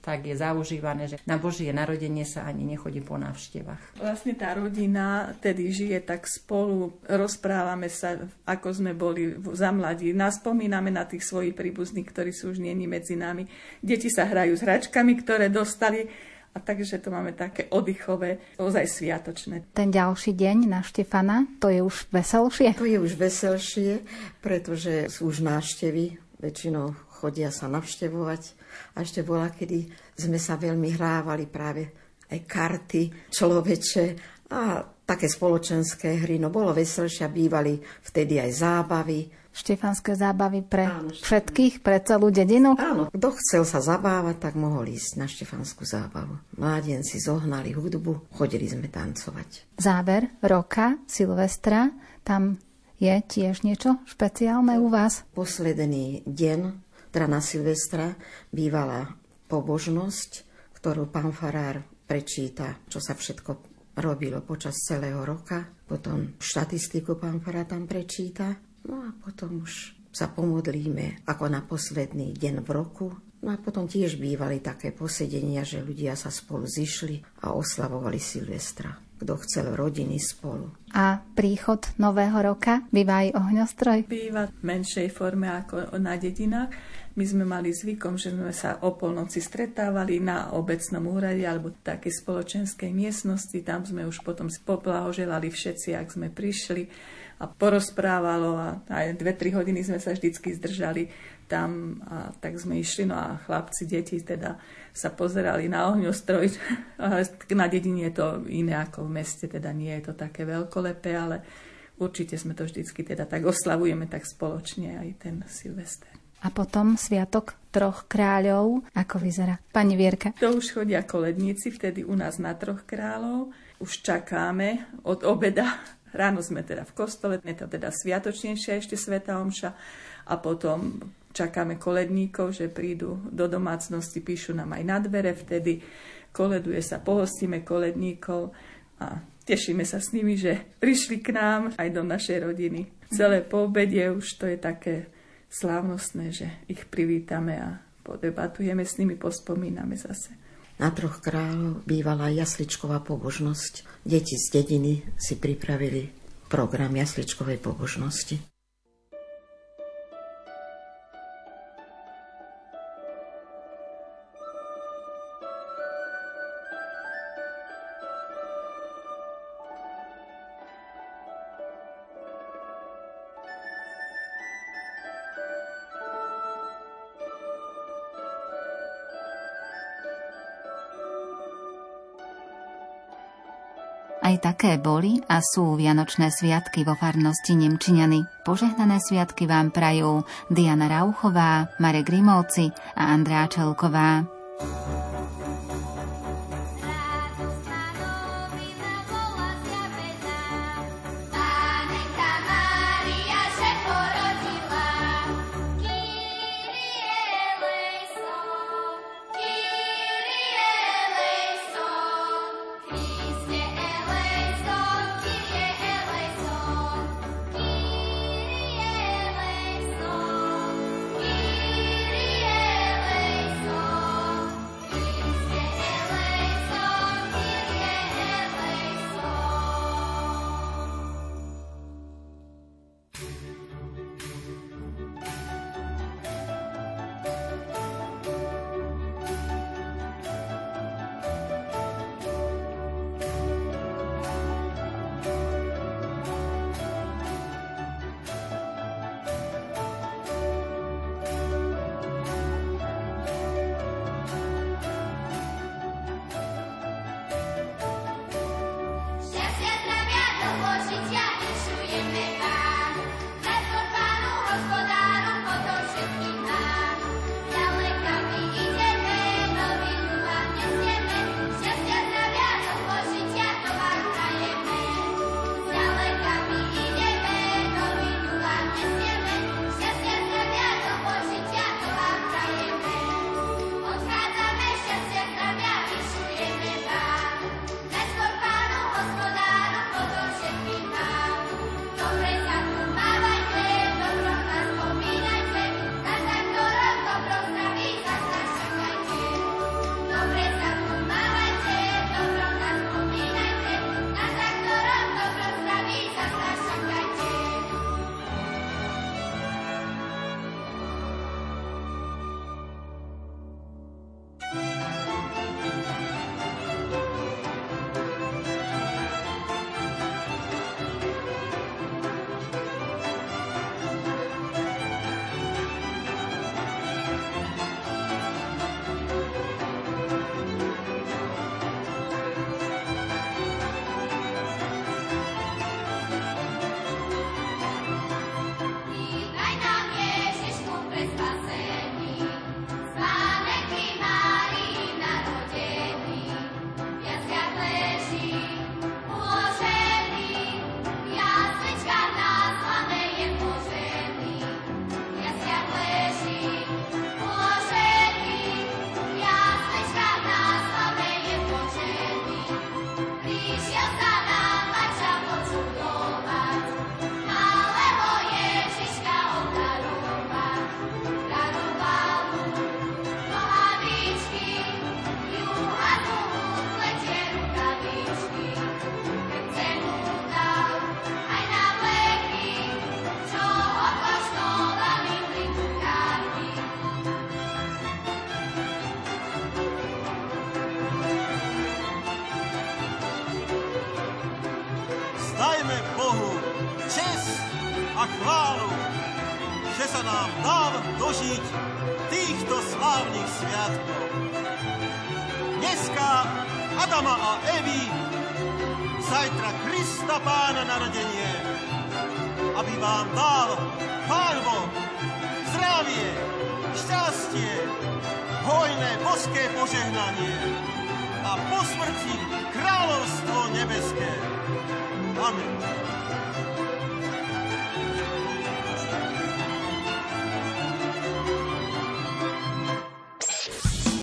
tak je zaužívané, že na Božie narodenie sa ani nechodí po návštevách. Vlastne tá rodina tedy žije tak spolu, rozprávame sa, ako sme boli za mladí, nás spomíname na tých svojich príbuzných, ktorí sú už nieni medzi nami. Deti sa hrajú s hračkami, ktoré dostali a takže to máme také oddychové, ozaj sviatočné. Ten ďalší deň na Štefana, to je už veselšie? To je už veselšie, pretože sú už návštevy, väčšinou chodia sa navštevovať a ešte bola, kedy sme sa veľmi hrávali práve aj karty človeče a také spoločenské hry. No bolo veselšie, bývali vtedy aj zábavy. Štefanské zábavy pre Áno, všetkých, pre celú dedinu? Áno, kto chcel sa zabávať, tak mohol ísť na Štefanskú zábavu. Mládenci zohnali hudbu, chodili sme tancovať. Záver roka, Silvestra, tam je tiež niečo špeciálne u vás? Posledný deň, teda na Silvestra, bývala pobožnosť, ktorú pán Farár prečíta, čo sa všetko robilo počas celého roka. Potom štatistiku pán Fara tam prečíta. No a potom už sa pomodlíme ako na posledný deň v roku. No a potom tiež bývali také posedenia, že ľudia sa spolu zišli a oslavovali Silvestra kto chcel rodiny spolu. A príchod Nového roka býva aj ohňostroj? Býva v menšej forme ako na dedinách. My sme mali zvykom, že sme sa o polnoci stretávali na obecnom úrade alebo takej spoločenskej miestnosti. Tam sme už potom poblahoželali všetci, ak sme prišli a porozprávalo a aj dve, tri hodiny sme sa vždycky zdržali tam a tak sme išli, no a chlapci, deti teda sa pozerali na ohňostroj. na dedine je to iné ako v meste, teda nie je to také veľkolepé, ale určite sme to vždycky teda tak oslavujeme tak spoločne aj ten Silvester. A potom Sviatok troch kráľov, ako vyzerá? Pani Vierka. To už chodia koledníci, vtedy u nás na troch kráľov. Už čakáme od obeda Ráno sme teda v kostole, je to teda sviatočnejšia ešte Sveta Omša a potom čakáme koledníkov, že prídu do domácnosti, píšu nám aj na dvere, vtedy koleduje sa, pohostíme koledníkov a tešíme sa s nimi, že prišli k nám aj do našej rodiny. Celé po obede už to je také slávnostné, že ich privítame a podebatujeme s nimi, pospomíname zase. Na troch kráľov bývala jasličková pobožnosť. Deti z dediny si pripravili program jasličkovej pobožnosti. Aj také boli a sú Vianočné sviatky vo farnosti Nemčiňany. Požehnané sviatky vám prajú Diana Rauchová, Marek Grimovci a Andrá Čelková.